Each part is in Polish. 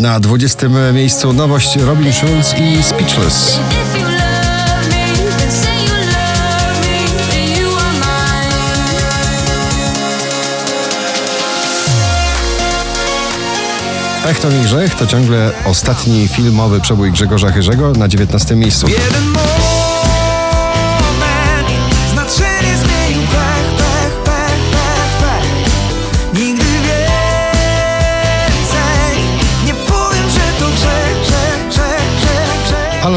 Na 20 miejscu nowość Robin Schulz i Speechless. Pech to nie grzech, to ciągle ostatni filmowy przebój Grzegorza Chyrzego na 19 miejscu.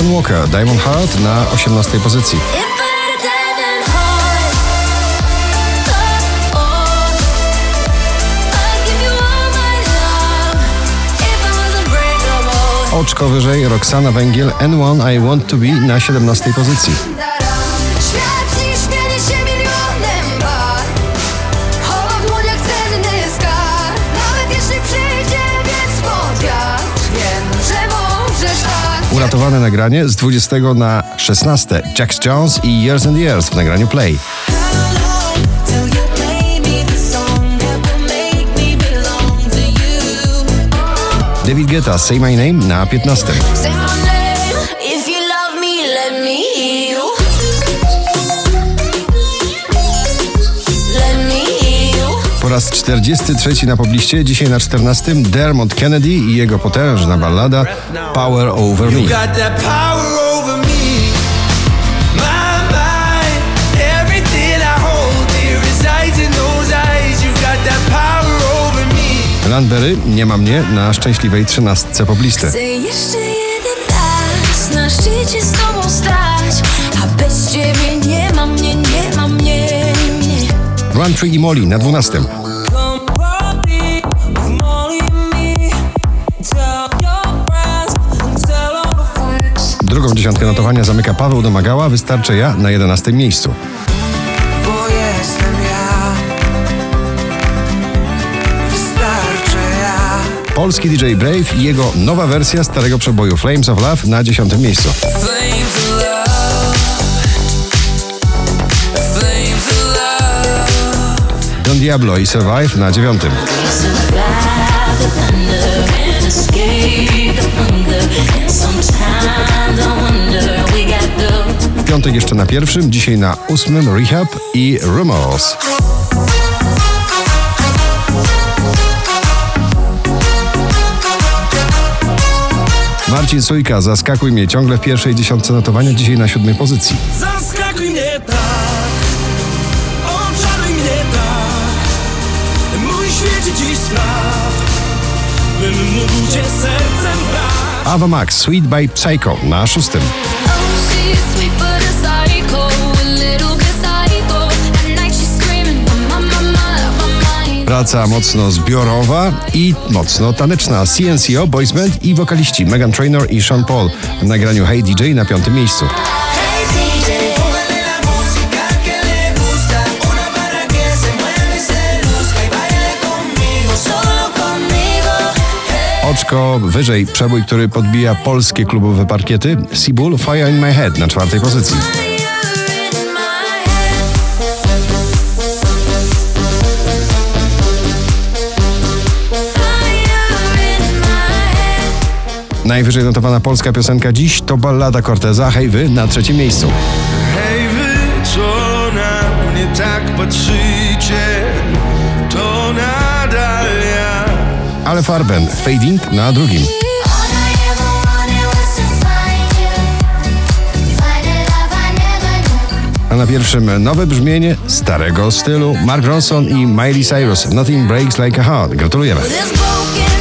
Alan Walker, Diamond Heart na 18 pozycji. Oczko wyżej Roxana Węgiel, N1 I Want To Be na 17 pozycji. Uratowane nagranie z 20 na 16. Jax Jones i Years and Years w nagraniu Play. David Guetta, Say My Name na 15. raz 43 na pobliście, dzisiaj na 14. Dermot Kennedy i jego potężna ballada Power Over Me. Landberry, Nie ma mnie na szczęśliwej 13 poblisty. Chcę jeszcze jeden raz na szczycie z tobą stać A bez ciebie nie ma mnie, nie ma mnie, nie Run Tree i Molly na 12. Drugą dziesiątkę notowania zamyka Paweł Domagała, wystarczy ja na 11 miejscu. Bo jestem ja. Wystarczy ja. Polski DJ Brave i jego nowa wersja starego przeboju Flames of Love na 10 miejscu. Don Diablo i Survive na 9. Survive Piątek jeszcze na pierwszym, dzisiaj na ósmym Rehab i Rumors. Marcin Sujka, zaskakuj mnie ciągle w pierwszej dziesiątce notowania, dzisiaj na siódmej pozycji. Zaskakuj mnie tak, oczaruj mnie tak, mój świecie dziś spraw, bym mógł cię sercem brać. Ava Max, Sweet by Psycho na szóstym. Praca mocno zbiorowa i mocno taneczna. CNCO, Boys Band i wokaliści Megan Trainor i Sean Paul w nagraniu Hey DJ na piątym miejscu. Oczko wyżej przebój, który podbija polskie klubowe parkiety. Seabull, Fire in My Head na czwartej pozycji. Najwyżej notowana polska piosenka dziś to ballada Corteza Hej Wy na trzecim miejscu. Hej wy, co na mnie tak patrzycie, to nadal ja. Ale Farben, Fading na drugim. A na pierwszym nowe brzmienie starego stylu Mark Ronson i Miley Cyrus. Nothing Breaks Like a Heart. Gratulujemy. This broken